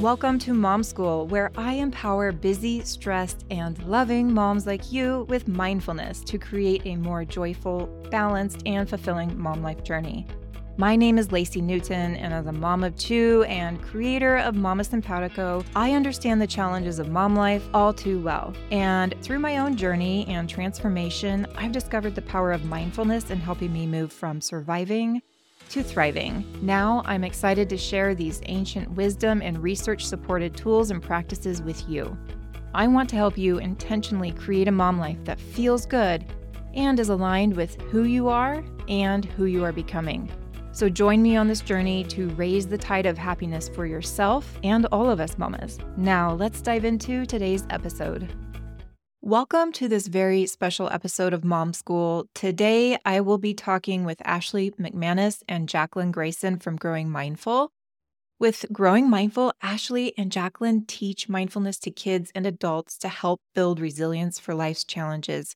Welcome to Mom School, where I empower busy, stressed, and loving moms like you with mindfulness to create a more joyful, balanced, and fulfilling mom life journey. My name is Lacey Newton, and as a mom of two and creator of Mama Simpatico, I understand the challenges of mom life all too well. And through my own journey and transformation, I've discovered the power of mindfulness in helping me move from surviving to thriving. Now I'm excited to share these ancient wisdom and research supported tools and practices with you. I want to help you intentionally create a mom life that feels good and is aligned with who you are and who you are becoming. So join me on this journey to raise the tide of happiness for yourself and all of us mamas. Now let's dive into today's episode. Welcome to this very special episode of Mom School. Today, I will be talking with Ashley McManus and Jaclyn Grayson from Growing Mindful. With Growing Mindful, Ashley and Jaclyn teach mindfulness to kids and adults to help build resilience for life's challenges.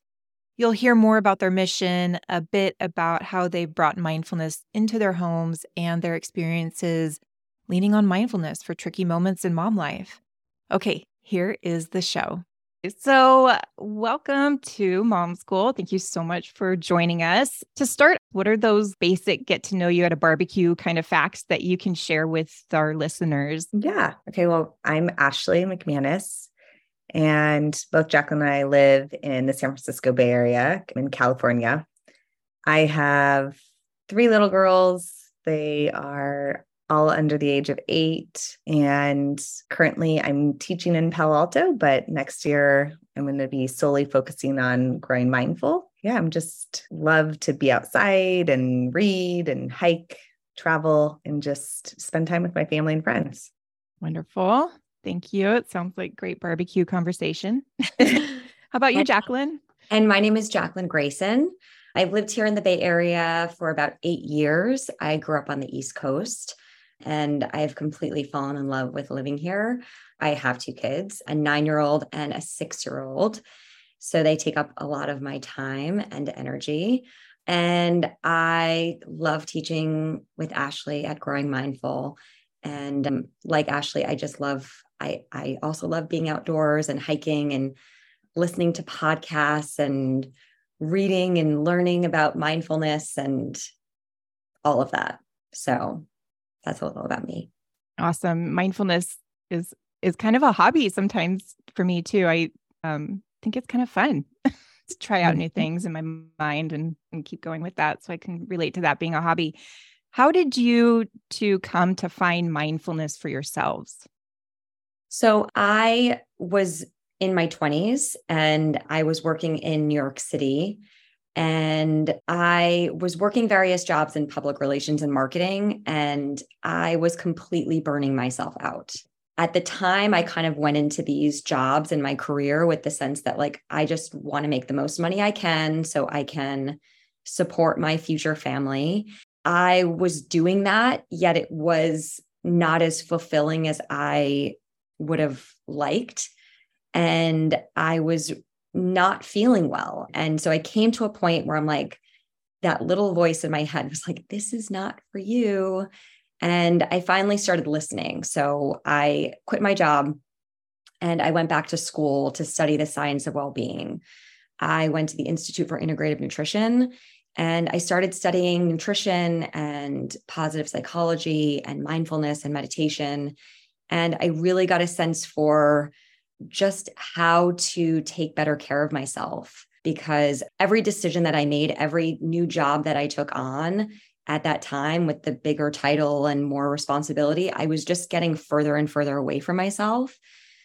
You'll hear more about their mission, a bit about how they brought mindfulness into their homes and their experiences leaning on mindfulness for tricky moments in mom life. Okay, here is the show. So, uh, welcome to Mom School. Thank you so much for joining us. To start, what are those basic get to know you at a barbecue kind of facts that you can share with our listeners? Yeah. Okay. Well, I'm Ashley McManus, and both Jaclyn and I live in the San Francisco Bay Area in California. I have three little girls. They are all under the age of eight. And currently I'm teaching in Palo Alto, but next year I'm going to be solely focusing on growing mindful. Yeah, I'm just love to be outside and read and hike, travel, and just spend time with my family and friends. Wonderful. Thank you. It sounds like great barbecue conversation. How about you, Jaclyn? And my name is Jaclyn Grayson. I've lived here in the Bay Area for about eight years. I grew up on the East Coast and I've completely fallen in love with living here. I have two kids, a nine year old and a six year old. So they take up a lot of my time and energy. And I love teaching with Ashley at Growing Mindful. And um, like Ashley, I just love, I, I also love being outdoors and hiking and listening to podcasts and reading and learning about mindfulness and all of that. So that's a little about me. Awesome. Mindfulness is is kind of a hobby sometimes for me too. I um, think it's kind of fun to try out new mm-hmm. things in my mind and, and keep going with that. So I can relate to that being a hobby. How did you to come to find mindfulness for yourselves? So I was in my 20s and I was working in New York City and I was working various jobs in public relations and marketing, and I was completely burning myself out. At the time, I kind of went into these jobs in my career with the sense that, like, I just want to make the most money I can so I can support my future family. I was doing that, yet it was not as fulfilling as I would have liked. And I was not feeling well. And so I came to a point where I'm like, that little voice in my head was like, this is not for you. And I finally started listening. So I quit my job and I went back to school to study the science of well being. I went to the Institute for Integrative Nutrition and I started studying nutrition and positive psychology and mindfulness and meditation. And I really got a sense for just how to take better care of myself because every decision that I made, every new job that I took on at that time with the bigger title and more responsibility, I was just getting further and further away from myself.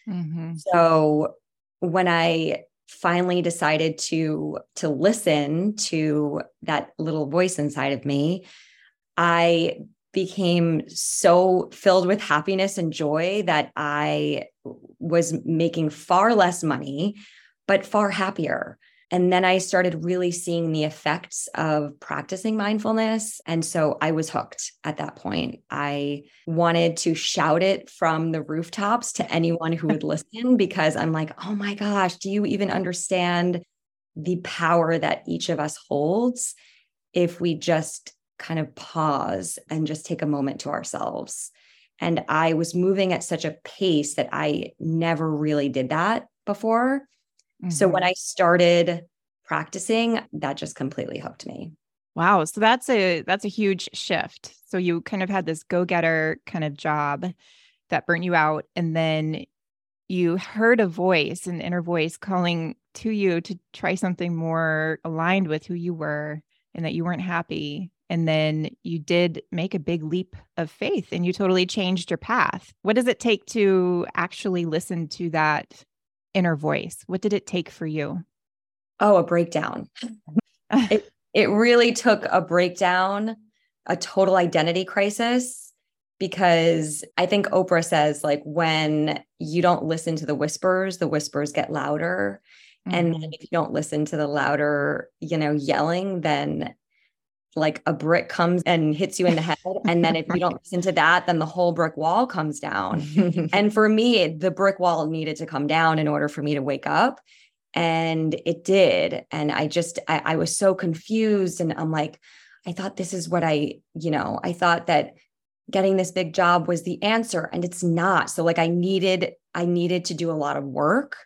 Mm-hmm. So when I finally decided to to listen to that little voice inside of me, I became so filled with happiness and joy that I was making far less money, but far happier. And then I started really seeing the effects of practicing mindfulness. And so I was hooked at that point. I wanted to shout it from the rooftops to anyone who would listen because I'm like, oh my gosh, do you even understand the power that each of us holds if we just kind of pause and just take a moment to ourselves. And I was moving at such a pace that I never really did that before. Mm-hmm. So when mm-hmm. I started practicing, that just completely hooked me. Wow. So that's a that's a huge shift. So you kind of had this go-getter kind of job that burnt you out and then you heard a voice, an inner voice calling to you to try something more aligned with who you were and that you weren't happy. And then you did make a big leap of faith and you totally changed your path. What does it take to actually listen to that inner voice? What did it take for you? Oh, a breakdown. it, it really took a breakdown, a total identity crisis because I think Oprah says like when you don't listen to the whispers, the whispers get louder. Mm-hmm. And then if you don't listen to the louder, you know, yelling, then like a brick comes and hits you in the head. And then if you don't listen to that, then the whole brick wall comes down. and for me, the brick wall needed to come down in order for me to wake up. And it did. And I just, I, I was so confused. And I'm like, I thought this is what I, you know, I thought that getting this big job was the answer and it's not so like i needed i needed to do a lot of work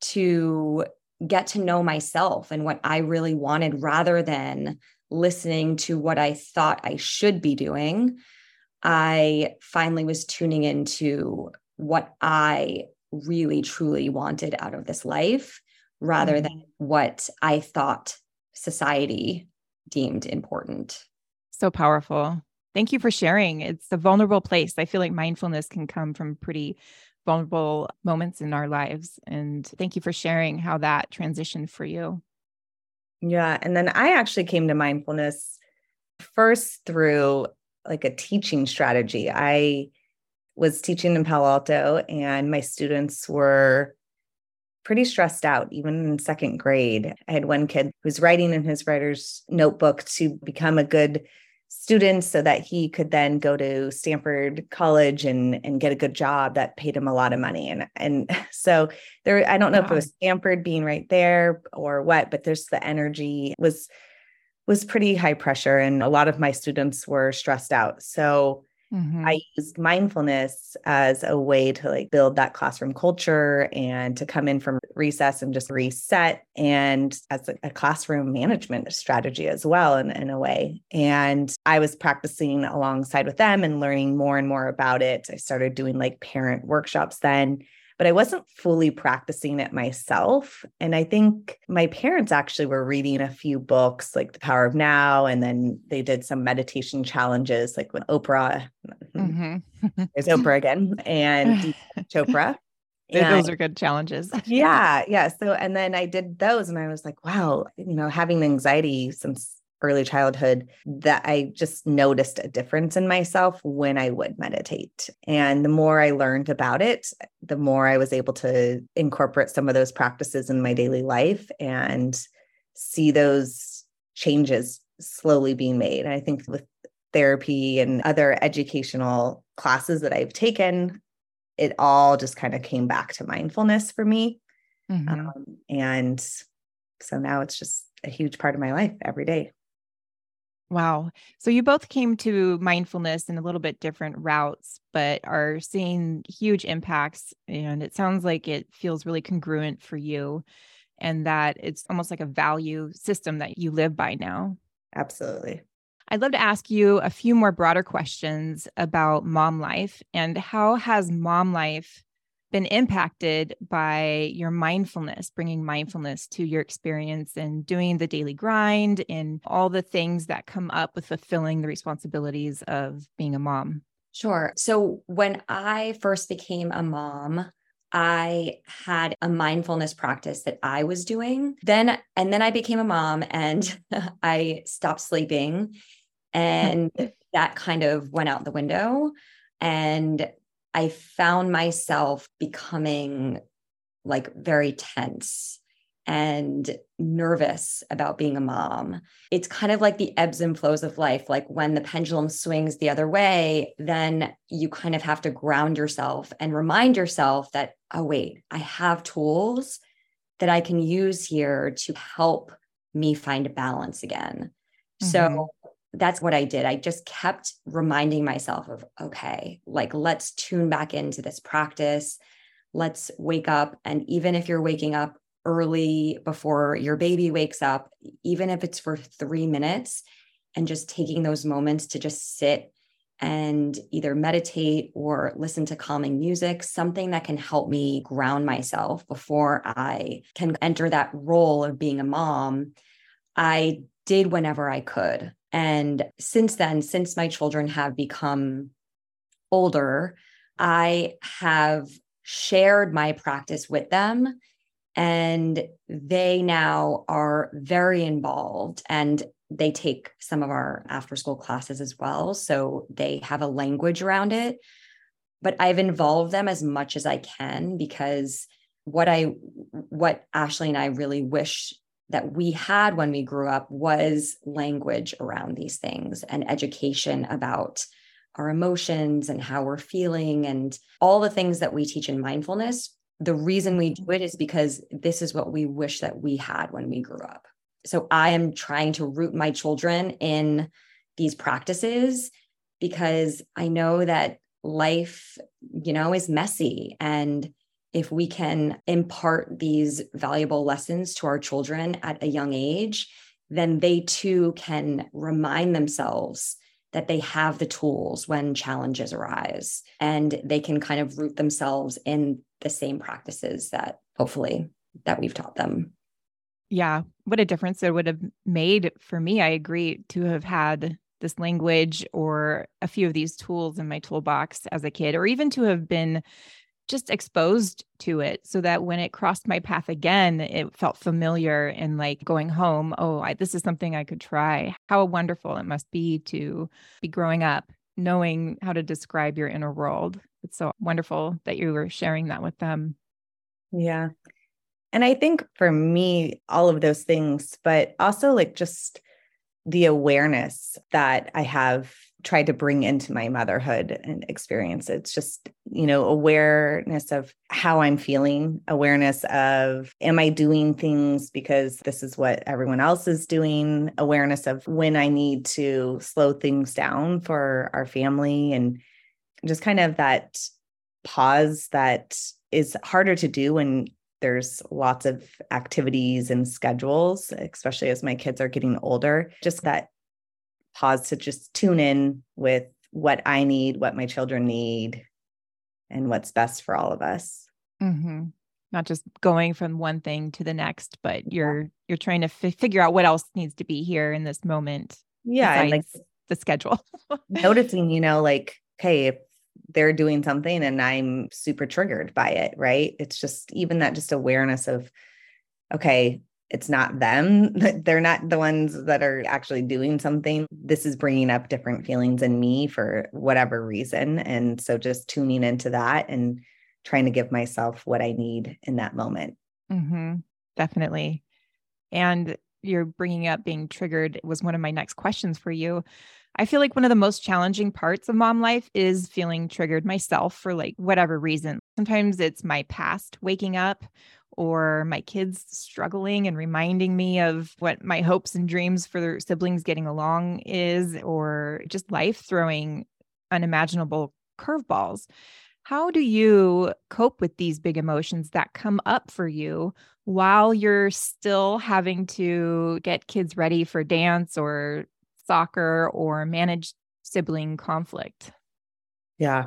to get to know myself and what i really wanted rather than listening to what i thought i should be doing i finally was tuning into what i really truly wanted out of this life rather mm-hmm. than what i thought society deemed important so powerful Thank you for sharing. It's a vulnerable place. I feel like mindfulness can come from pretty vulnerable moments in our lives. And thank you for sharing how that transitioned for you. Yeah. And then I actually came to mindfulness first through like a teaching strategy. I was teaching in Palo Alto, and my students were pretty stressed out, even in second grade. I had one kid who's writing in his writer's notebook to become a good students so that he could then go to Stanford College and and get a good job that paid him a lot of money. And and so there I don't know if it was Stanford being right there or what but there's the energy was was pretty high pressure and a lot of my students were stressed out. So Mm-hmm. I used mindfulness as a way to like build that classroom culture and to come in from recess and just reset and as a, a classroom management strategy as well in, in a way. And I was practicing alongside with them and learning more and more about it. I started doing like parent workshops then but I wasn't fully practicing it myself. And I think my parents actually were reading a few books like The Power of Now, and then they did some meditation challenges like with Oprah. Mm-hmm. There's Oprah again and Chopra. And, those are good challenges. yeah. Yeah. So, and then I did those and I was like, wow, you know, having anxiety since early childhood that I just noticed a difference in myself when I would meditate. And the more I learned about it, the more I was able to incorporate some of those practices in my daily life and see those changes slowly being made. And I think with therapy and other educational classes that I've taken, it all just kind of came back to mindfulness for me. Mm-hmm. Um, and so now it's just a huge part of my life every day. Wow. So you both came to mindfulness in a little bit different routes, but are seeing huge impacts. And it sounds like it feels really congruent for you and that it's almost like a value system that you live by now. Absolutely. I'd love to ask you a few more broader questions about mom life and how has mom life been impacted by your mindfulness, bringing mindfulness to your experience and doing the daily grind and all the things that come up with fulfilling the responsibilities of being a mom? Sure. So when I first became a mom, I had a mindfulness practice that I was doing. Then and then I became a mom and I stopped sleeping and that kind of went out the window and I found myself becoming like very tense and nervous about being a mom. It's kind of like the ebbs and flows of life. Like when the pendulum swings the other way, then you kind of have to ground yourself and remind yourself that, oh, wait, I have tools that I can use here to help me find a balance again. Mm-hmm. So that's what I did. I just kept reminding myself of, okay, like let's tune back into this practice. Let's wake up. And even if you're waking up early before your baby wakes up, even if it's for three minutes, and just taking those moments to just sit and either meditate or listen to calming music, something that can help me ground myself before I can enter that role of being a mom. I did whenever I could. And since then, since my children have become older, I have shared my practice with them. And they now are very involved and they take some of our after school classes as well. So they have a language around it. But I've involved them as much as I can because what I, what Ashley and I really wish that we had when we grew up was language around these things and education about our emotions and how we're feeling and all the things that we teach in mindfulness. The reason we do it is because this is what we wish that we had when we grew up. So I am trying to root my children in these practices because I know that life, you know, is messy and if we can impart these valuable lessons to our children at a young age, then they too can remind themselves that they have the tools when challenges arise and they can kind of root themselves in the same practices that hopefully that we've taught them. Yeah, what a difference it would have made for me. I agree to have had this language or a few of these tools in my toolbox as a kid or even to have been just exposed to it so that when it crossed my path again, it felt familiar and like going home, oh, I, this is something I could try. How wonderful it must be to be growing up, knowing how to describe your inner world. It's so wonderful that you were sharing that with them. Yeah. And I think for me, all of those things, but also like just the awareness that I have tried to bring into my motherhood and experience. It's just, you know, awareness of how I'm feeling, awareness of am I doing things because this is what everyone else is doing, awareness of when I need to slow things down for our family and just kind of that pause that is harder to do when there's lots of activities and schedules, especially as my kids are getting older. Just that pause to just tune in with what I need, what my children need, and what's best for all of us. Mm-hmm. Not just going from one thing to the next, but you're yeah. you're trying to f- figure out what else needs to be here in this moment. Yeah, and like the schedule. noticing, you know, like, hey, if they're doing something and I'm super triggered by it, right? It's just even that just awareness of, okay, it's not them. They're not the ones that are actually doing something. This is bringing up different feelings in me for whatever reason. And so just tuning into that and trying to give myself what I need in that moment. Mm-hmm. Definitely. And you're bringing up being triggered was one of my next questions for you. I feel like one of the most challenging parts of mom life is feeling triggered myself for like whatever reason. Sometimes it's my past waking up or my kids struggling and reminding me of what my hopes and dreams for their siblings getting along is, or just life throwing unimaginable curveballs. How do you cope with these big emotions that come up for you while you're still having to get kids ready for dance or soccer or manage sibling conflict? Yeah.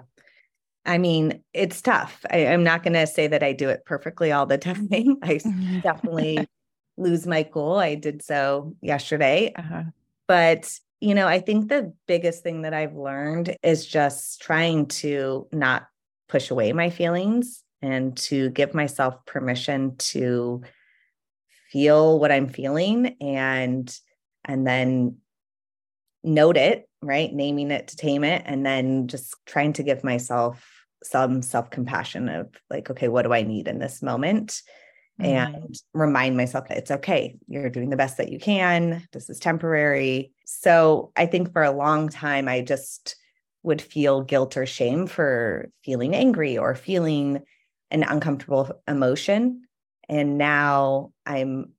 I mean, it's tough. I, am not going to say that I do it perfectly all the time. I definitely lose my cool. I did so yesterday. Uh-huh. But, you know, I think the biggest thing that I've learned is just trying to not push away my feelings and to give myself permission to feel what I'm feeling and and then note it, right? Naming it to tame it, and then just trying to give myself some self compassion of like, okay, what do I need in this moment? Mm-hmm. And remind myself that it's okay. You're doing the best that you can. This is temporary. So I think for a long time, I just would feel guilt or shame for feeling angry or feeling an uncomfortable emotion. And now I'm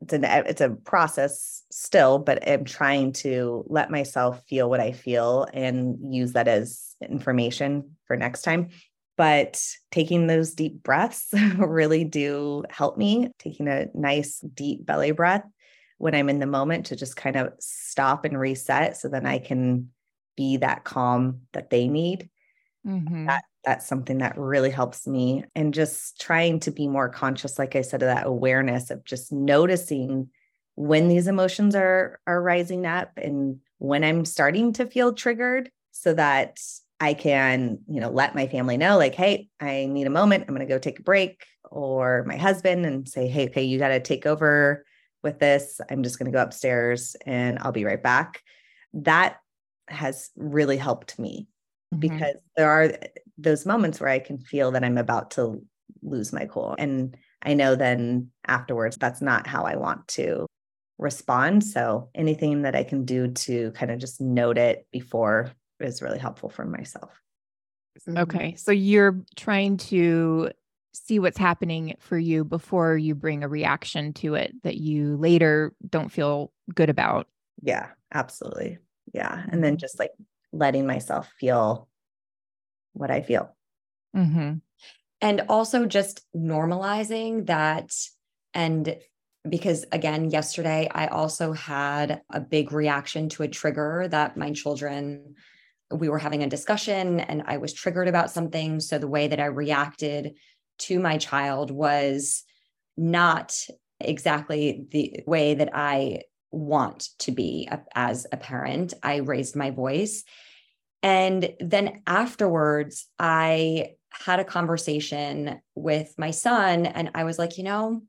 it's an it's a process still, but I'm trying to let myself feel what I feel and use that as information for next time. But taking those deep breaths really do help me. Taking a nice deep belly breath when I'm in the moment to just kind of stop and reset so then I can be that calm that they need. Mm-hmm. That that's something that really helps me and just trying to be more conscious like I said of that awareness of just noticing when these emotions are are rising up and when I'm starting to feel triggered so that I can, you know, let my family know like, hey, I need a moment. I'm going to go take a break or my husband and say, hey, okay, you got to take over with this. I'm just going to go upstairs and I'll be right back. That has really helped me mm-hmm. because there are those moments where I can feel that I'm about to lose my cool. And I know then afterwards, that's not how I want to respond. So anything that I can do to kind of just note it before is really helpful for myself. Okay. So you're trying to see what's happening for you before you bring a reaction to it that you later don't feel good about. Yeah, absolutely. Yeah. And then mm-hmm. just like letting myself feel what I feel. Mm-hmm. And also just normalizing that. And because again, yesterday I also had a big reaction to a trigger that my children, we were having a discussion and I was triggered about something. So the way that I reacted to my child was not exactly the way that I want to be a, as a parent. I raised my voice. And then afterwards, I had a conversation with my son, and I was like, you know,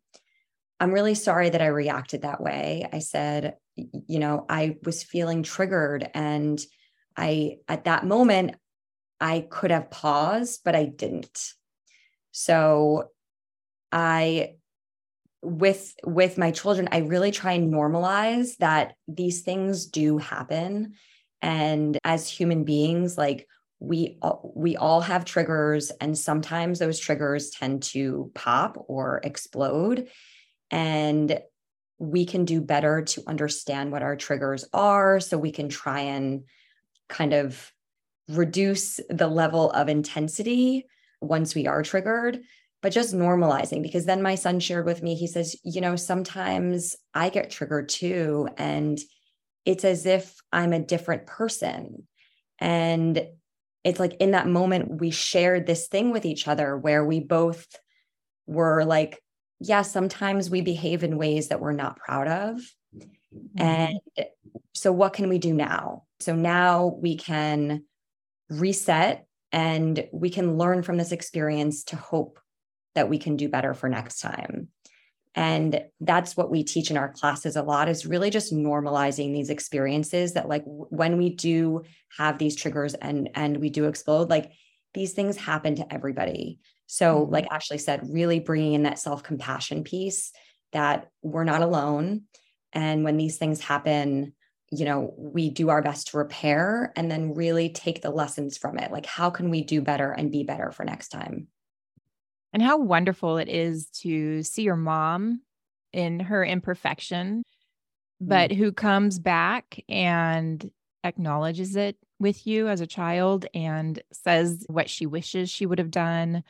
I'm really sorry that I reacted that way. I said, you know, I was feeling triggered. And I, at that moment, I could have paused, but I didn't. So I with with my children i really try and normalize that these things do happen and as human beings like we we all have triggers and sometimes those triggers tend to pop or explode and we can do better to understand what our triggers are so we can try and kind of reduce the level of intensity once we are triggered but just normalizing because then my son shared with me he says you know sometimes i get triggered too and it's as if i'm a different person. And it's like in that moment we shared this thing with each other where we both were like yeah sometimes we behave in ways that we're not proud of. Mm-hmm. and so what can we do now so now we can reset and we can learn from this experience to hope that we can do better for next time. And that's what we teach in our classes a lot is really just normalizing these experiences that like when we do have these triggers and and we do explode like these things happen to everybody. So mm-hmm. like ashley said really bringing in that self-compassion piece that we're not alone. And when these things happen you know we do our best to repair and then really take the lessons from it like how can we do better and be better for next time and how wonderful it is to see your mom in her imperfection, but mm. who comes back and acknowledges it with you as a child and says what she wishes she would have done.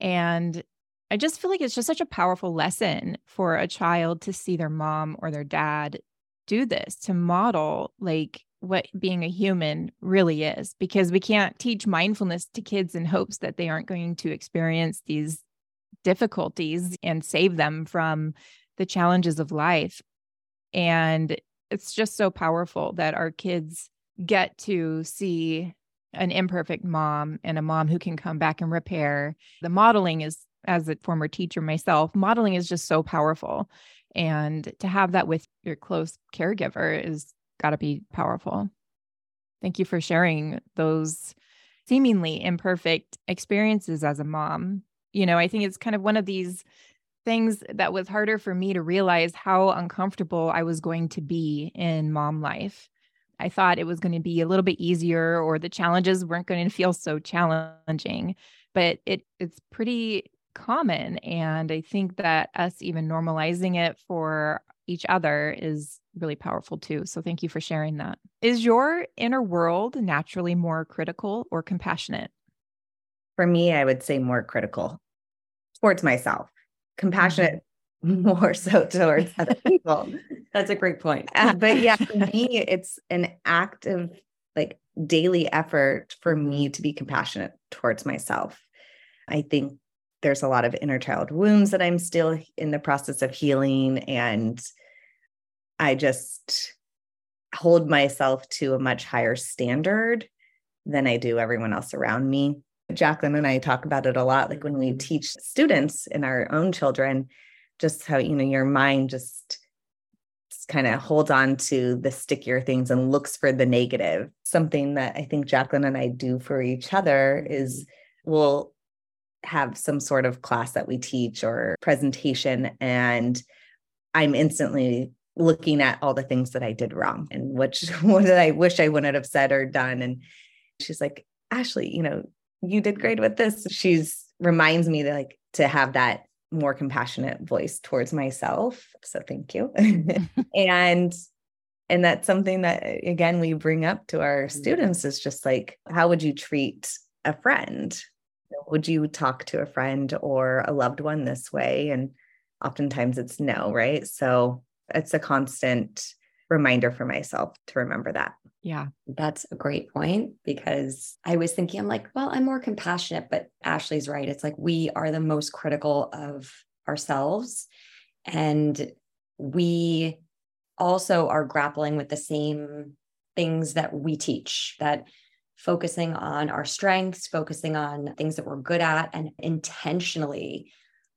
And I just feel like it's just such a powerful lesson for a child to see their mom or their dad do this, to model like what being a human really is because we can't teach mindfulness to kids in hopes that they aren't going to experience these difficulties and save them from the challenges of life. And it's just so powerful that our kids get to see an imperfect mom and a mom who can come back and repair. The modeling is, as a former teacher myself, modeling is just so powerful. And to have that with your close caregiver is got to be powerful. Thank you for sharing those seemingly imperfect experiences as a mom. You know, I think it's kind of one of these things that was harder for me to realize how uncomfortable I was going to be in mom life. I thought it was going to be a little bit easier or the challenges weren't going to feel so challenging, but it it's pretty common. And I think that us even normalizing it for each other is really powerful too. So thank you for sharing that. Is your inner world naturally more critical or compassionate? For me, I would say more critical towards myself, compassionate mm-hmm. more so towards other people. That's a great point. uh, but yeah, for me, it's an active, like daily effort for me to be compassionate towards myself. I think there's a lot of inner child wounds that I'm still in the process of healing. And I just hold myself to a much higher standard than I do everyone else around me. Jaclyn and I talk about it a lot, like when we mm-hmm. teach students and our own children, just how, you know, your mind just kind of holds on to the stickier things and looks for the negative. Something that I think Jaclyn and I do for each other is we'll have some sort of class that we teach or presentation, and I'm instantly looking at all the things that I did wrong and which what did I wish I wouldn't have said or done. And she's like, Ashley, you know, you did great with this. She's reminds me that like to have that more compassionate voice towards myself. So thank you. and and that's something that again we bring up to our mm-hmm. students is just like how would you treat a friend? Would you talk to a friend or a loved one this way? And oftentimes it's no, right? So it's a constant reminder for myself to remember that. Yeah. That's a great point because I was thinking, I'm like, well, I'm more compassionate, but Ashley's right. It's like we are the most critical of ourselves. And we also are grappling with the same things that we teach that focusing on our strengths, focusing on things that we're good at, and intentionally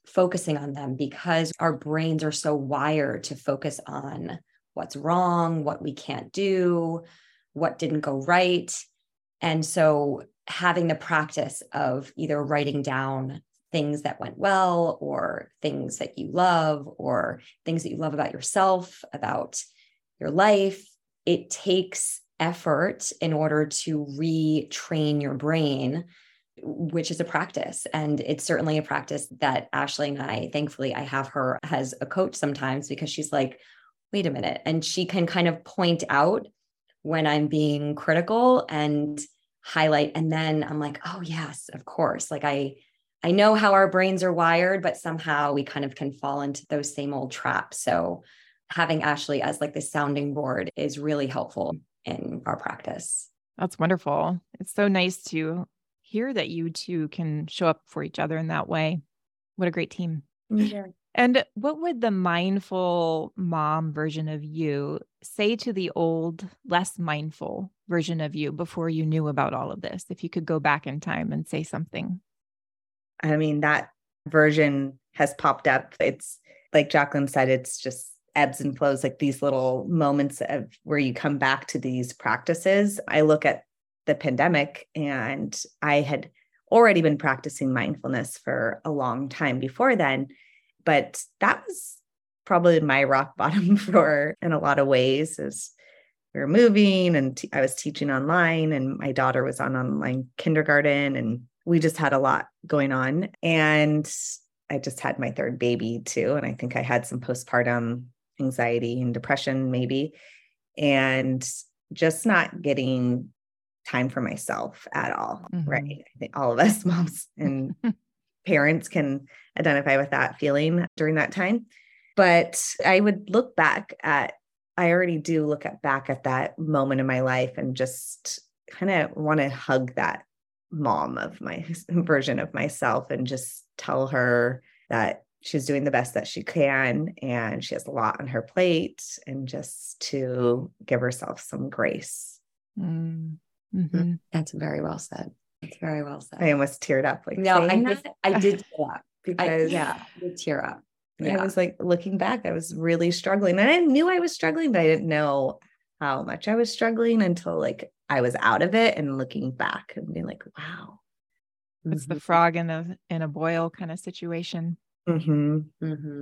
focusing on them because our brains are so wired to focus on what's wrong, what we can't do, what didn't go right. And so having the practice of either writing down things that went well or things that you love or things that you love about yourself, about your life, it takes effort in order to retrain your brain which is a practice. And it's certainly a practice that Ashley and I thankfully I have her as a coach sometimes because she's like wait a minute. And she can kind of point out when I'm being critical and highlight and then I'm like oh yes of course. Like I I know how our brains are wired but somehow we kind of can fall into those same old traps. So having Ashley as like the sounding board is really helpful in our practice. That's wonderful. It's so nice to hear that you two can show up for each other in that way. What a great team. Yeah. And what would the mindful mom version of you say to the old, less mindful version of you before you knew about all of this? If you could go back in time and say something. I mean, that version has popped up. It's like Jaclyn said, it's just ebbs and flows, like these little moments of where you come back to these practices. I look at the pandemic and I had already been practicing mindfulness for a long time before then, but that was probably my rock bottom for in a lot of ways is we were moving and t- I was teaching online and my daughter was on online kindergarten and we just had a lot going on and I just had my third baby too and I think I had some postpartum anxiety and depression, maybe, and just not getting time for myself at all. Mm-hmm. Right. I think all of us moms and parents can identify with that feeling during that time. But I would look back at, I already do look at back at that moment in my life and just kind of want to hug that mom of my version of myself and just tell her that she's doing the best that she can and she has a lot on her plate and just to give herself some grace. Mm, mm-hmm. that's very well said. That's very well said. I almost teared up like no i did i did tear up because I, yeah I did tear up. Yeah. i was like looking back i was really struggling and i knew i was struggling but i didn't know how much i was struggling until like i was out of it and looking back and being like wow. It's mm-hmm. the frog in a in a boil kind of situation Mm-hmm. Mm-hmm.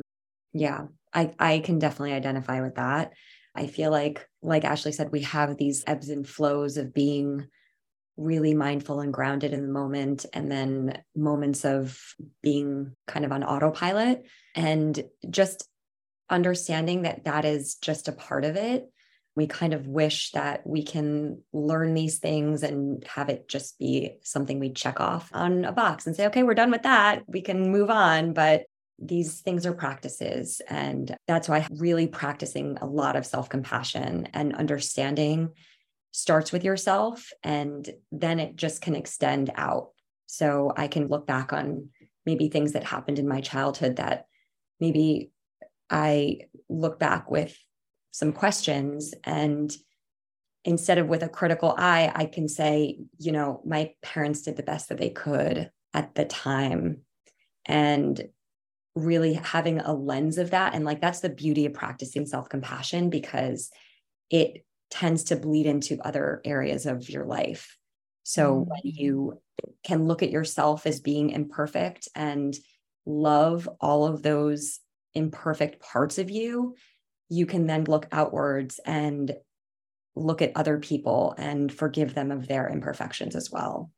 Yeah, I, I can definitely identify with that. I feel like, like Ashley said, we have these ebbs and flows of being really mindful and grounded in the moment, and then moments of being kind of on autopilot, and just understanding that that is just a part of it. We kind of wish that we can learn these things and have it just be something we check off on a box and say, okay, we're done with that. We can move on. But these things are practices. And that's why really practicing a lot of self compassion and understanding starts with yourself. And then it just can extend out. So I can look back on maybe things that happened in my childhood that maybe I look back with some questions and instead of with a critical eye, I can say, you know, my parents did the best that they could at the time. And really having a lens of that. And like that's the beauty of practicing self compassion because it tends to bleed into other areas of your life. So mm-hmm. when you can look at yourself as being imperfect and love all of those imperfect parts of you, you can then look outwards and look at other people and forgive them of their imperfections as well.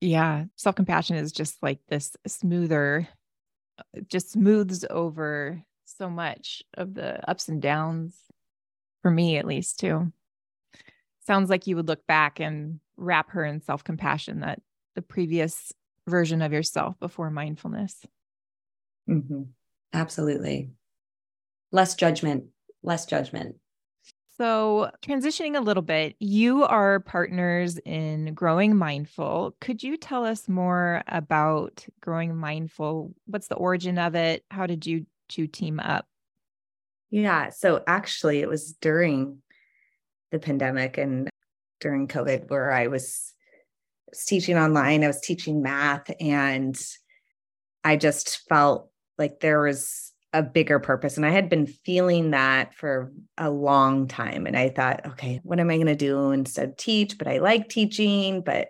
Yeah, self compassion is just like this smoother just smooths over so much of the ups and downs for me at least too. Sounds like you would look back and wrap her in self-compassion that the previous version of yourself before mindfulness. Mm-hmm. absolutely. Less judgment less judgment so, transitioning a little bit, you are partners in Growing Mindful. Could you tell us more about Growing Mindful? What's the origin of it? How did you two team up? Yeah. So, actually, it was during the pandemic and during COVID where I was, teaching online, I was teaching math, and I just felt like there was a bigger purpose. And I had been feeling that for a long time. And I thought, okay, what am I going to do instead of teach? But I like teaching, but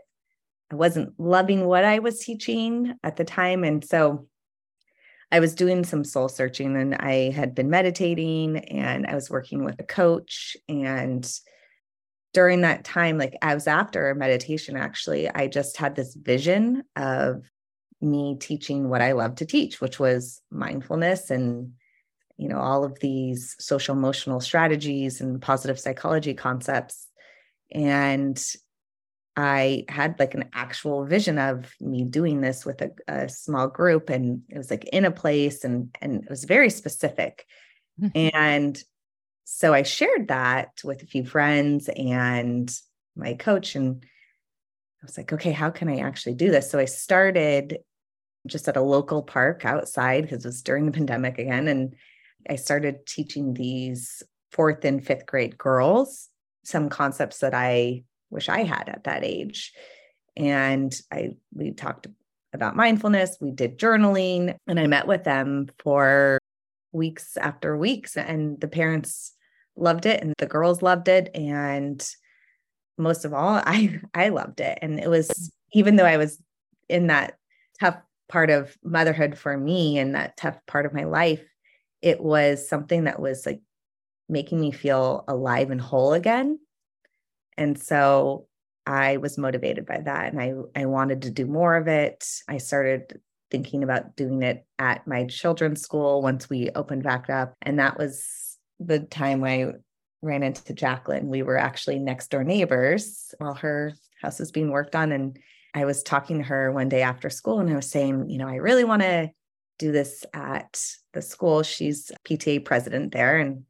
I wasn't loving what I was teaching at the time. And so I was doing some soul searching and I had been meditating and I was working with a coach. And during that time, like I was after meditation, actually, I just had this vision of me teaching what I love to teach, which was mindfulness and you know all of these social emotional strategies and positive psychology concepts and I had like an actual vision of me doing this with a, a small group and it was like in a place and and it was very specific mm-hmm. and so I shared that with a few friends and my coach and I was like, okay, how can I actually do this? So I started just at a local park outside because it was during the pandemic again. And I started teaching these fourth and fifth grade girls some concepts that I wish I had at that age. And I we talked about mindfulness, we did journaling, and I met with them for weeks after weeks. And the parents loved it and the girls loved it. And most of all, I I loved it. And it was even though I was in that tough part of motherhood for me and that tough part of my life, it was something that was like making me feel alive and whole again. And so I was motivated by that and I I wanted to do more of it. I started thinking about doing it at my children's school once we opened back up and that was the time I ran into Jaclyn. We were actually next door neighbors while her house was being worked on and I was talking to her one day after school and I was saying, you know, I really want to do this at the school. She's PTA president there. And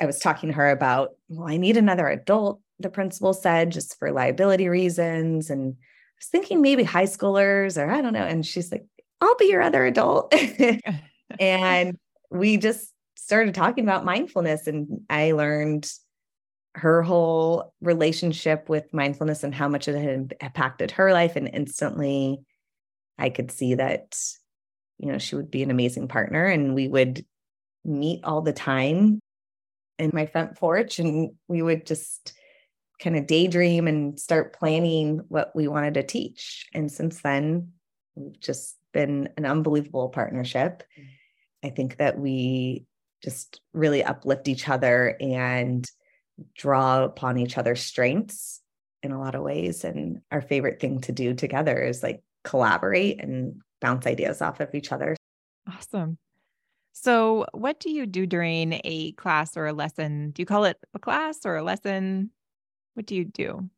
I was talking to her about, well, I need another adult, the principal said, just for liability reasons. And I was thinking maybe high schoolers or I don't know. And she's like, I'll be your other adult. and we just started talking about mindfulness. And I learned her whole relationship with mindfulness and how much it had impacted her life. And instantly I could see that, you know, she would be an amazing partner and we would meet all the time in my front porch and we would just kind of daydream and start planning what we wanted to teach. And since then, we've just been an unbelievable partnership. Mm. I think that we just really uplift each other and draw upon each other's strengths in a lot of ways. And our favorite thing to do together is like collaborate and bounce ideas off of each other. Awesome. So, what do you do during a class or a lesson? Do you call it a class or a lesson? What do you do?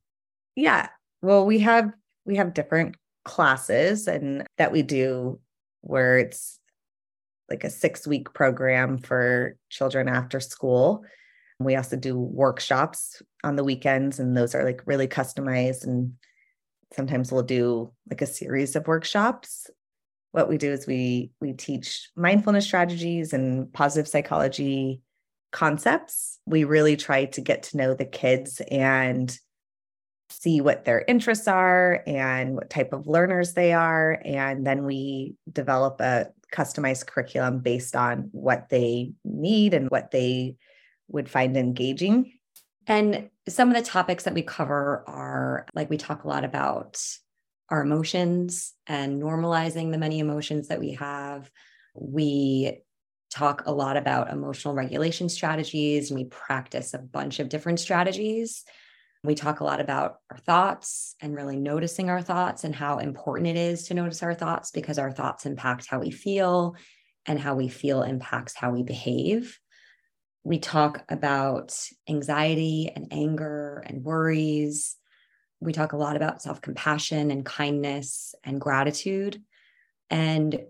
Yeah. Well, we have we have different classes and that we do where it's like a 6-week program for children after school. We also do workshops on the weekends and those are like really customized and sometimes we'll do like a series of workshops. What we do is we we teach mindfulness strategies and positive psychology concepts. We really try to get to know the kids and see what their interests are and what type of learners they are and then we develop a customized curriculum based on what they need and what they would find engaging and some of the topics that we cover are like we talk a lot about our emotions and normalizing the many emotions that we have. We talk a lot about emotional regulation strategies and we practice a bunch of different strategies. We talk a lot about our thoughts and really noticing our thoughts and how important it is to notice our thoughts because our thoughts impact how we feel and how we feel impacts how we behave. We talk about anxiety and anger and worries we talk a lot about self compassion and kindness and gratitude. And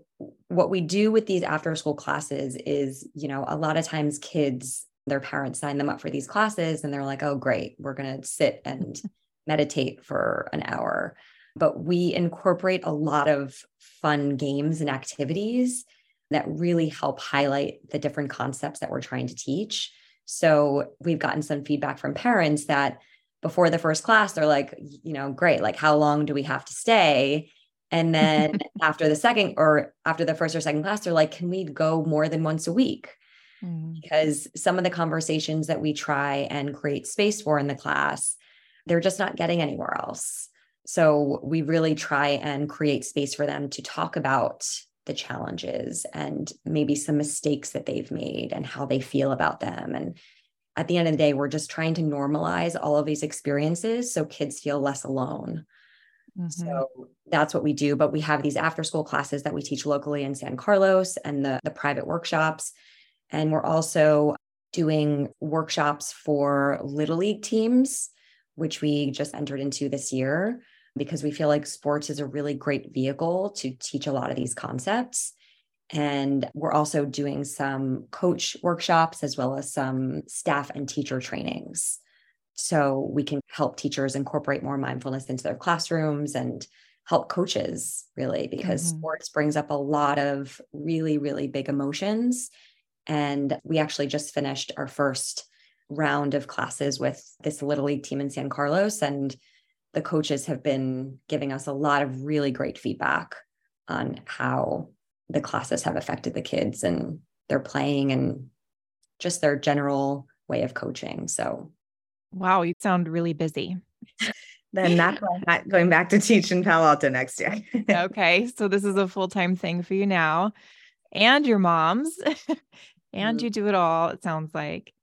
what we do with these after school classes is, you know, a lot of times kids, their parents sign them up for these classes and they're like, oh, great, we're going to sit and meditate for an hour. But we incorporate a lot of fun games and activities that really help highlight the different concepts that we're trying to teach. So we've gotten some feedback from parents that before the first class, they're like, you know, great, like how long do we have to stay? And then after the second or after the first or second class, they're like, can we go more than once a week? Mm. Because some of the conversations that we try and create space for in the class, they're just not getting anywhere else. So we really try and create space for them to talk about the challenges and maybe some mistakes that they've made and how they feel about them and at the end of the day, we're just trying to normalize all of these experiences so kids feel less alone. Mm-hmm. So that's what we do. But we have these after school classes that we teach locally in San Carlos and the, the private workshops. And we're also doing workshops for Little League teams, which we just entered into this year because we feel like sports is a really great vehicle to teach a lot of these concepts. And we're also doing some coach workshops as well as some staff and teacher trainings. So we can help teachers incorporate more mindfulness into their classrooms and help coaches really, because mm-hmm. sports brings up a lot of really, really big emotions. And we actually just finished our first round of classes with this Little League team in San Carlos. And the coaches have been giving us a lot of really great feedback on how the classes have affected the kids and their playing and just their general way of coaching. So, wow, you sound really busy. then that's why I'm not going back to teach in Palo Alto next year. okay. So, this is a full time thing for you now and your mom's, and mm-hmm. you do it all, it sounds like.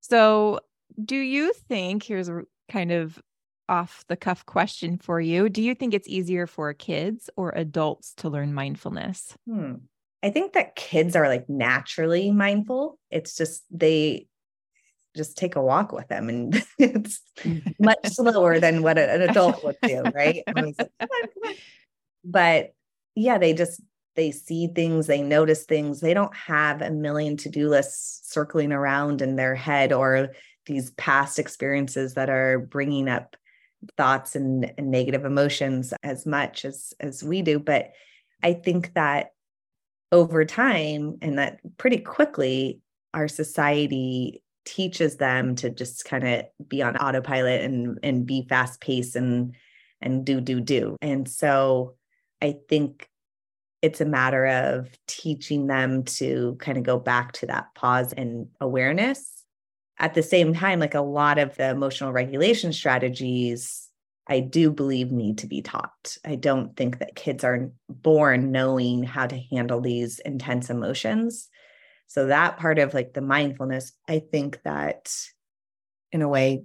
So, do you think here's a kind of off the cuff question for you. Do you think it's easier for kids or adults to learn mindfulness? Hmm. I think that kids are like naturally mindful. It's just they just take a walk with them and it's much slower than what an adult would do, right? but yeah, they just they see things, they notice things. They don't have a million to-do lists circling around in their head or these past experiences that are bringing up thoughts and, and negative emotions as much as as we do. But i think that over time and that pretty quickly our society teaches them to just kind of be on autopilot and and be fast paced and and do do do. And so i think it's a matter of teaching them to kind of go back to that pause and awareness at the same time, like a lot of the emotional regulation strategies, I do believe need to be taught. I don't think that kids are born knowing how to handle these intense emotions. So, that part of like the mindfulness, I think that in a way,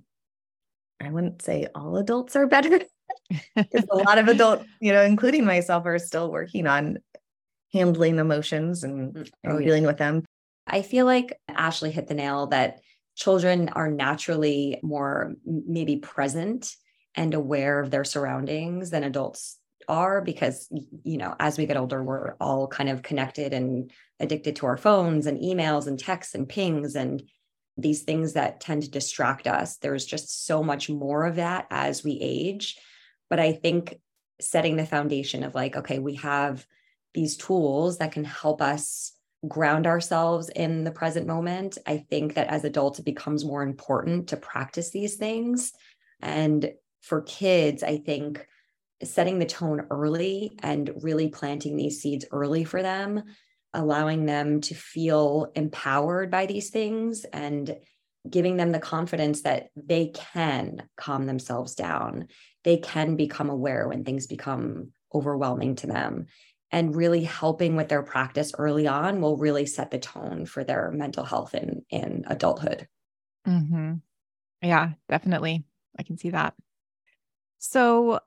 I wouldn't say all adults are better because a lot of adults, you know, including myself, are still working on handling emotions and, mm, and oh, dealing with them. I feel like Ashley hit the nail that children are naturally more maybe present and aware of their surroundings than adults are because you know as we get older we're all kind of connected and addicted to our phones and emails and texts and pings and these things that tend to distract us. There's just so much more of that as we age. But i think setting the foundation of like okay we have these tools that can help us ground ourselves in the present moment i think that as adults it becomes more important to practice these things and for kids i think setting the tone early and really planting these seeds early for them, allowing them to feel empowered by these things and giving them the confidence that they can calm themselves down. They can become aware when things become overwhelming to them. And really helping with their practice early on will really set the tone for their mental health in, in adulthood. Mm-hmm. Yeah, definitely. I can see that. So,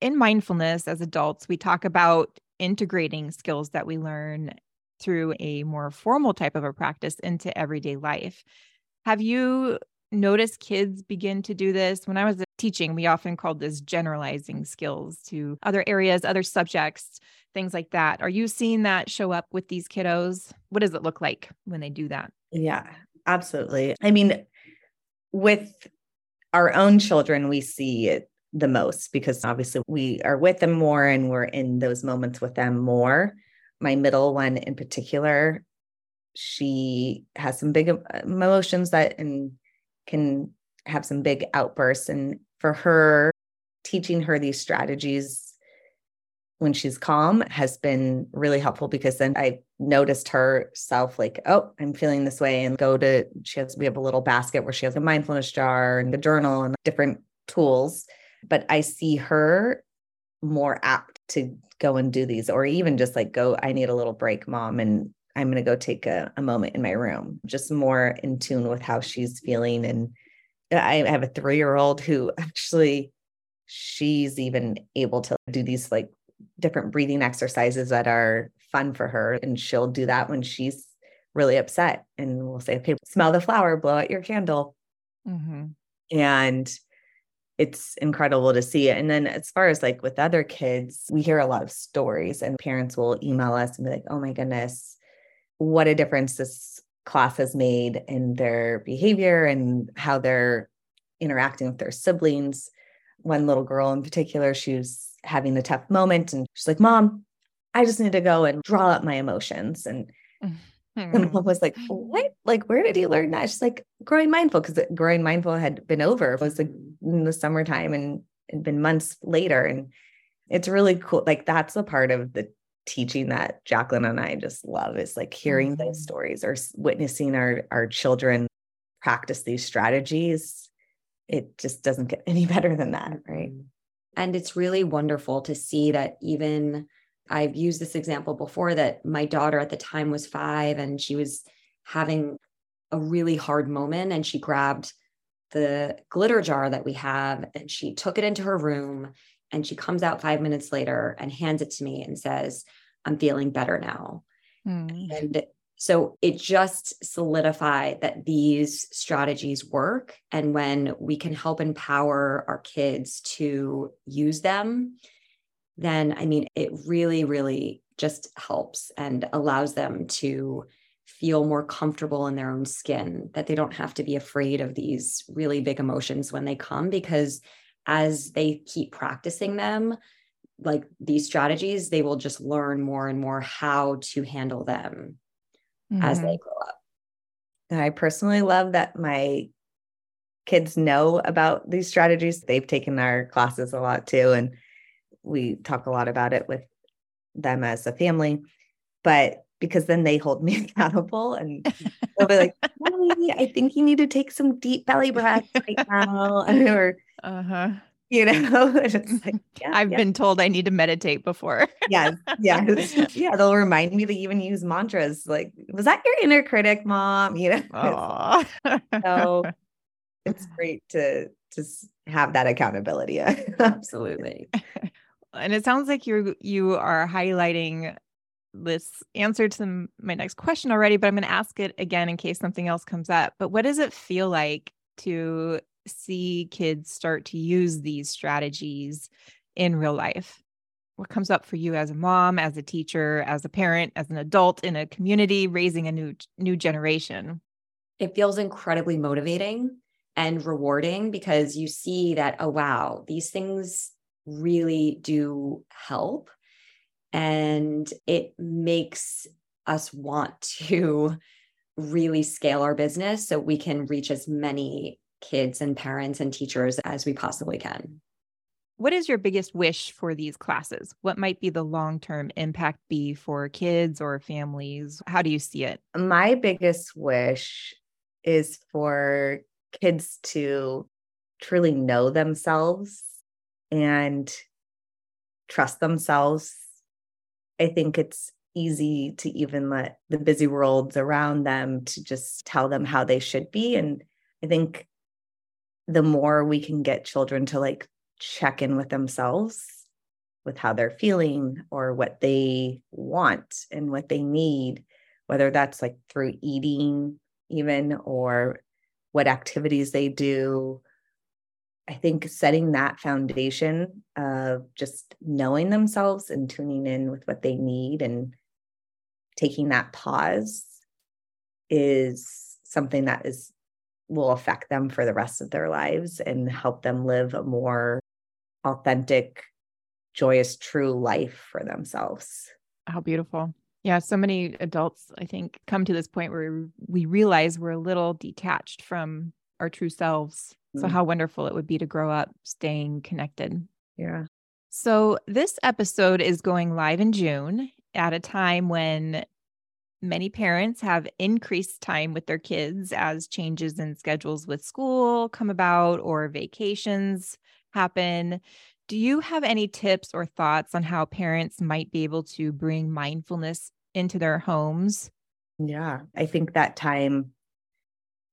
in mindfulness as adults, we talk about integrating skills that we learn through a more formal type of a practice into everyday life. Have you noticed kids begin to do this? When I was uh, teaching, we often called this generalizing skills to other areas, other subjects, things like that. Are you seeing that show up with these kiddos? What does it look like when they do that? Yeah, absolutely. I mean, with our own children, we see it the most because obviously we are with them more and we're in those moments with them more. My middle one in particular, she has some big emotions that and can have some big outbursts. And for her, teaching her these strategies when she's calm has been really helpful because then I noticed herself like, oh, I'm feeling this way, and go to she has we have a little basket where she has a mindfulness jar and a journal and different tools. But I see her more apt to go and do these, or even just like go, I need a little break, mom, and I'm going to go take a, a moment in my room, just more in tune with how she's feeling. And I have a three year old who actually, she's even able to do these like different breathing exercises that are fun for her. And she'll do that when she's really upset. And we'll say, okay, smell the flower, blow out your candle. Mm-hmm. And it's incredible to see it. And then as far as like with other kids, we hear a lot of stories and parents will email us and be like, oh my goodness, what a difference this class has made in their behavior and how they're interacting with their siblings. One little girl in particular, she was having a tough moment and she's like, Mom, I just need to go and draw up my emotions. And mm. And mom mm-hmm. was like, What? Like, where did you learn that? She's like, Growing Mindful, because Growing Mindful had been over. It was like in the summertime and it'd been months later. And it's really cool. Like, that's a part of the teaching that Jaclyn and I just love is like hearing mm-hmm. those stories or witnessing our, our children practice these strategies. It just doesn't get any better than that. Right. And it's really wonderful to see that even I've used this example before that my daughter at the time was five and she was having a really hard moment and she grabbed the glitter jar that we have and she took it into her room and she comes out five minutes later and hands it to me and says, I'm feeling better now. Mm. And so it just solidified that these strategies work. And when we can help empower our kids to use them, then I mean, it really, really just helps and allows them to feel more comfortable in their own skin, that they don't have to be afraid of these really big emotions when they come, because as they keep practicing them, like these strategies, they will just learn more and more how to handle them mm-hmm. as they mm-hmm. grow up. And I personally love that my kids know about these strategies. They've taken our classes a lot too. And we talk a lot about it with them as a family, but because then they hold me accountable and they'll be like, I think you need to take some deep belly breaths right now. or, uh-huh. you know, like, yeah, I've yeah. been told I need to meditate before. yes. Yeah. Yeah. They'll remind me to even use mantras like, was that your inner critic, mom? You know? so it's great to to have that accountability. Absolutely. and it sounds like you you are highlighting this answer to my next question already, but I'm going to ask it again in case something else comes up. But what does it feel like to see kids start to use these strategies in real life? What comes up for you as a mom, as a teacher, as a parent, as an adult in a community raising a new new generation? It feels incredibly motivating and rewarding because you see that oh wow, these things really do help and it makes us want to really scale our business so we can reach as many kids and parents and teachers as we possibly can. What is your biggest wish for these classes? What might be the long term impact be for kids or families? How do you see it? My biggest wish is for kids to truly know themselves and trust themselves. I think it's easy to even let the busy worlds around them to just tell them how they should be. And I think the more we can get children to like check in with themselves with how they're feeling or what they want and what they need, whether that's like through eating, even, or what activities they do. I think setting that foundation of just knowing themselves and tuning in with what they need and taking that pause is something that is will affect them for the rest of their lives and help them live a more authentic, joyous, true life for themselves. How beautiful. Yeah, so many adults, I think, come to this point where we realize we're a little detached from our true selves. So, mm-hmm. how wonderful it would be to grow up staying connected. Yeah. So, this episode is going live in June at a time when many parents have increased time with their kids as changes in schedules with school come about or vacations happen. Do you have any tips or thoughts on how parents might be able to bring mindfulness into their homes? Yeah, I think that time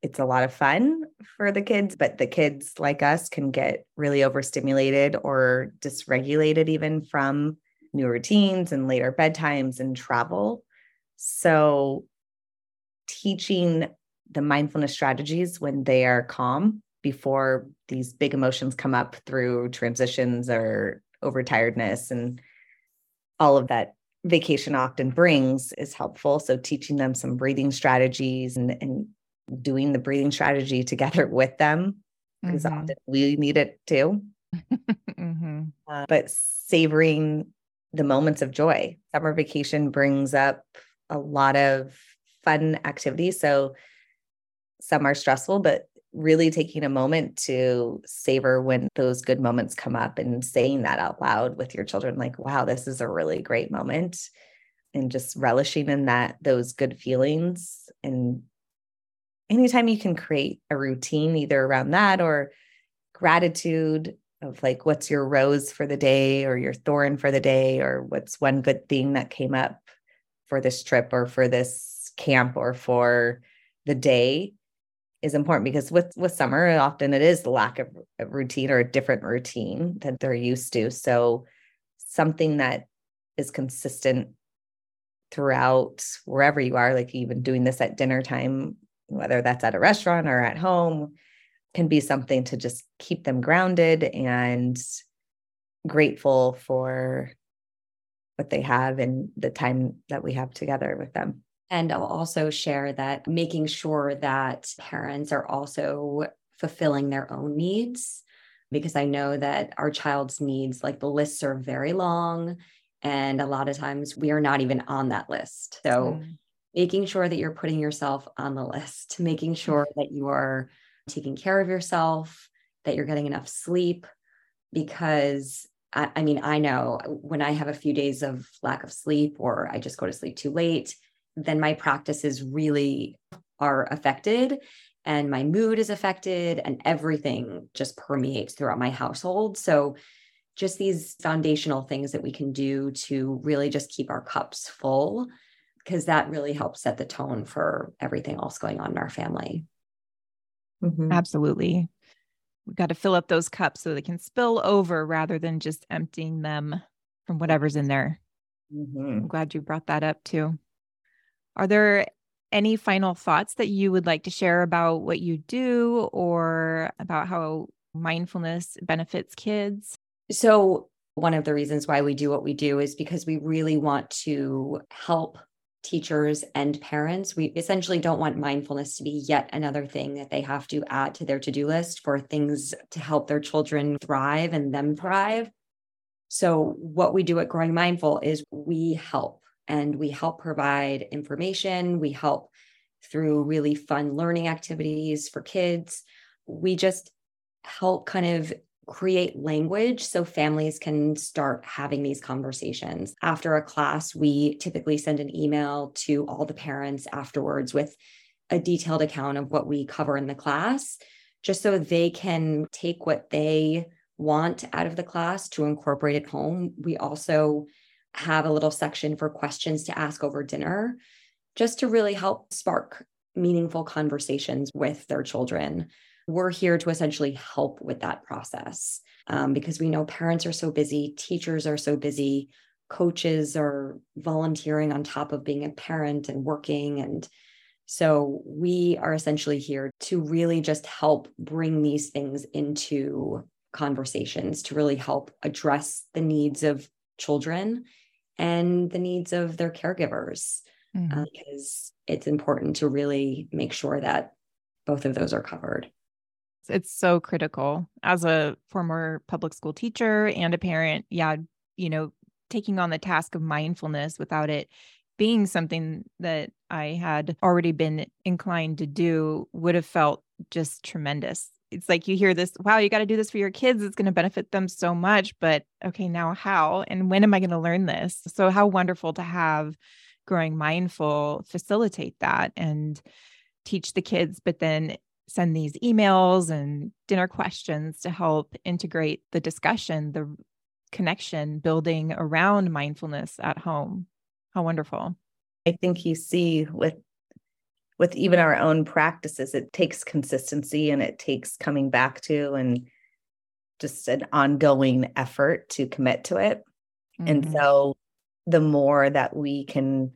it's a lot of fun for the kids, but the kids like us can get really overstimulated or dysregulated even from new routines and later bedtimes and travel. So, teaching the mindfulness strategies when they are calm before these big emotions come up through transitions or overtiredness and all of that vacation often brings is helpful. So, teaching them some breathing strategies and, and doing the breathing strategy together with them, because mm-hmm. often we need it too. mm-hmm. uh, but savoring the moments of joy. Summer vacation brings up a lot of fun activities. So some are stressful, but really taking a moment to savor when those good moments come up and saying that out loud with your children like wow this is a really great moment and just relishing in that those good feelings and anytime you can create a routine either around that or gratitude of like what's your rose for the day or your thorn for the day or what's one good thing that came up for this trip or for this camp or for the day is important because with with summer often it is the lack of a routine or a different routine that they're used to. So something that is consistent throughout wherever you are like even doing this at dinner time whether that's at a restaurant or at home can be something to just keep them grounded and grateful for what they have and the time that we have together with them. And I'll also share that making sure that parents are also fulfilling their own needs, because I know that our child's needs, like the lists are very long. And a lot of times we are not even on that list. So, mm. Making sure that you're putting yourself on the list, making sure mm-hmm. that you are taking care of yourself, that you're getting enough sleep, because I, I mean, I know when I have a few days of lack of sleep or I just go to sleep too late, then my practices really are affected and my mood is affected and everything just permeates throughout my household. So, just these foundational things that we can do to really just keep our cups full, because that really helps set the tone for everything else going on in our family. Mm-hmm. Absolutely. We've got to fill up those cups so they can spill over rather than just emptying them from whatever's in there. Mm-hmm. I'm glad you brought that up too. Are there any final thoughts that you would like to share about what you do or about how mindfulness benefits kids? So, one of the reasons why we do what we do is because we really want to help teachers and parents. We essentially don't want mindfulness to be yet another thing that they have to add to their to do list for things to help their children thrive and them thrive. So, what we do at Growing Mindful is we help and we help provide information. We help through really fun learning activities for kids. We just help kind of create language so families can start having these conversations. After a class, we typically send an email to all the parents afterwards with a detailed account of what we cover in the class, just so they can take what they want out of the class to incorporate it home. We also have a little section for questions to ask over dinner, just to really help spark meaningful conversations with their children. We're here to essentially help with that process um, because we know parents are so busy, teachers are so busy, coaches are volunteering on top of being a parent and working. And so we are essentially here to really just help bring these things into conversations to really help address the needs of children and the needs of their caregivers mm-hmm. uh, because it's important to really make sure that both of those are covered. It's so critical as a former public school teacher and a parent. Yeah, you know, taking on the task of mindfulness without it being something that I had already been inclined to do would have felt just tremendous it's like you hear this, wow, you got to do this for your kids. It's going to benefit them so much. But okay, now how? And when am I going to learn this? So, how wonderful to have Growing Mindful facilitate that and teach the kids, but then send these emails and dinner questions to help integrate the discussion, the connection building around mindfulness at home. How wonderful. I think you see with with even our own practices, it takes consistency and it takes coming back to and just an ongoing effort to commit to it. Mm-hmm. And so the more that we can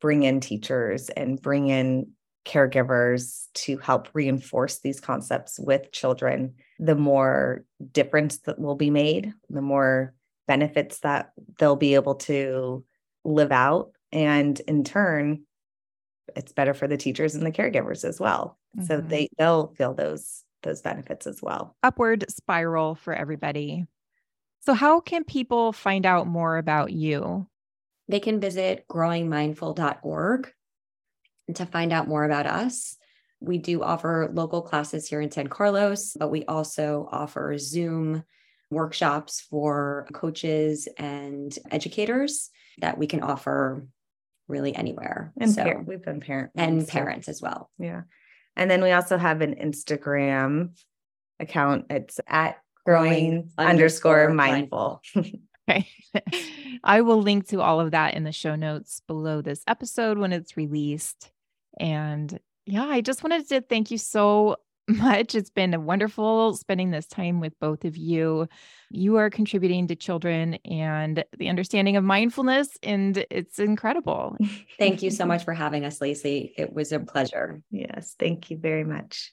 bring in teachers and bring in caregivers to help reinforce these concepts with children, the more difference that will be made, the more benefits that they'll be able to live out. And in turn, it's better for the teachers and the caregivers as well. Mm-hmm. So they they'll feel those those benefits as well. Upward spiral for everybody. So how can people find out more about you? They can visit growingmindful.org to find out more about us. We do offer local classes here in San Carlos, but we also offer Zoom workshops for coaches and educators that we can offer really anywhere. And so, par- we've been parent and parents as well. Yeah. And then we also have an Instagram account. It's at growing, growing underscore, mindful. okay. I will link to all of that in the show notes below this episode when it's released. And yeah, I just wanted to thank you so much. It's been wonderful spending this time with both of you. You are contributing to children and the understanding of mindfulness, and it's incredible. Thank you so much for having us, Lacey. It was a pleasure. Yes, thank you very much.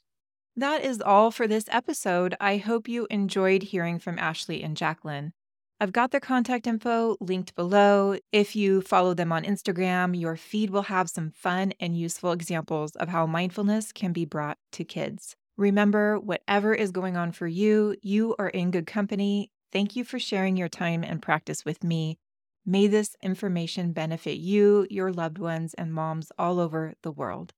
That is all for this episode. I hope you enjoyed hearing from Ashley and Jaclyn. I've got their contact info linked below. If you follow them on Instagram, your feed will have some fun and useful examples of how mindfulness can be brought to kids. Remember, whatever is going on for you, you are in good company. Thank you for sharing your time and practice with me. May this information benefit you, your loved ones, and moms all over the world.